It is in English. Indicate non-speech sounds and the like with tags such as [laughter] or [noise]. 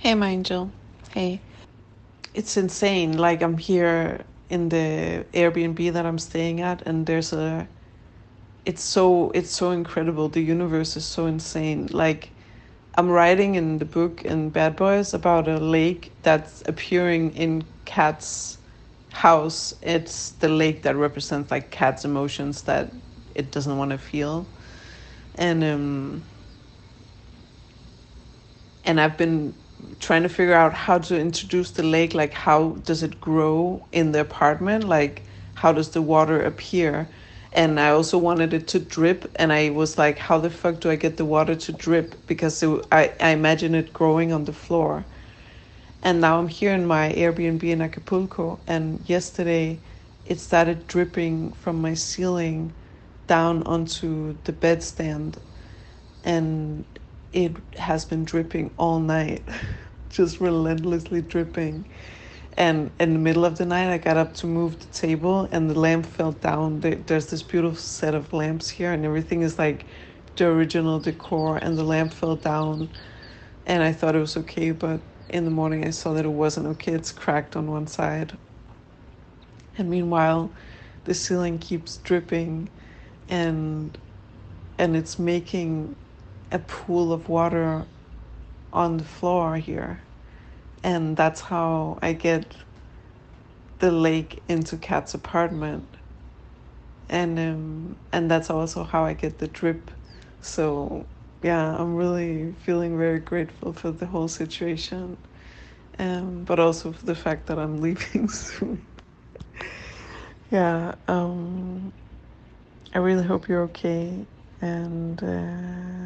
Hey, my angel. Hey. It's insane. Like, I'm here in the Airbnb that I'm staying at, and there's a. It's so it's so incredible. The universe is so insane. Like, I'm writing in the book in Bad Boys about a lake that's appearing in Cat's house. It's the lake that represents like Cat's emotions that it doesn't want to feel, and um. And I've been trying to figure out how to introduce the lake like how does it grow in the apartment? Like how does the water appear? And i also wanted it to drip and i was like how the fuck do i get the water to drip? Because it, I, I imagine it growing on the floor. And now i'm here in my airbnb in acapulco and yesterday it started dripping from my ceiling down onto the bedstand. And it has been dripping all night, [laughs] just relentlessly dripping. And in the middle of the night, I got up to move the table, and the lamp fell down. There's this beautiful set of lamps here, and everything is like the original decor, and the lamp fell down. And I thought it was okay, but in the morning, I saw that it wasn't okay. It's cracked on one side. And meanwhile, the ceiling keeps dripping, and and it's making a pool of water on the floor here. And that's how I get the lake into Kat's apartment. And um, and that's also how I get the drip. So yeah, I'm really feeling very grateful for the whole situation. Um, but also for the fact that I'm [laughs] leaving soon. [laughs] yeah, um, I really hope you're okay. And uh,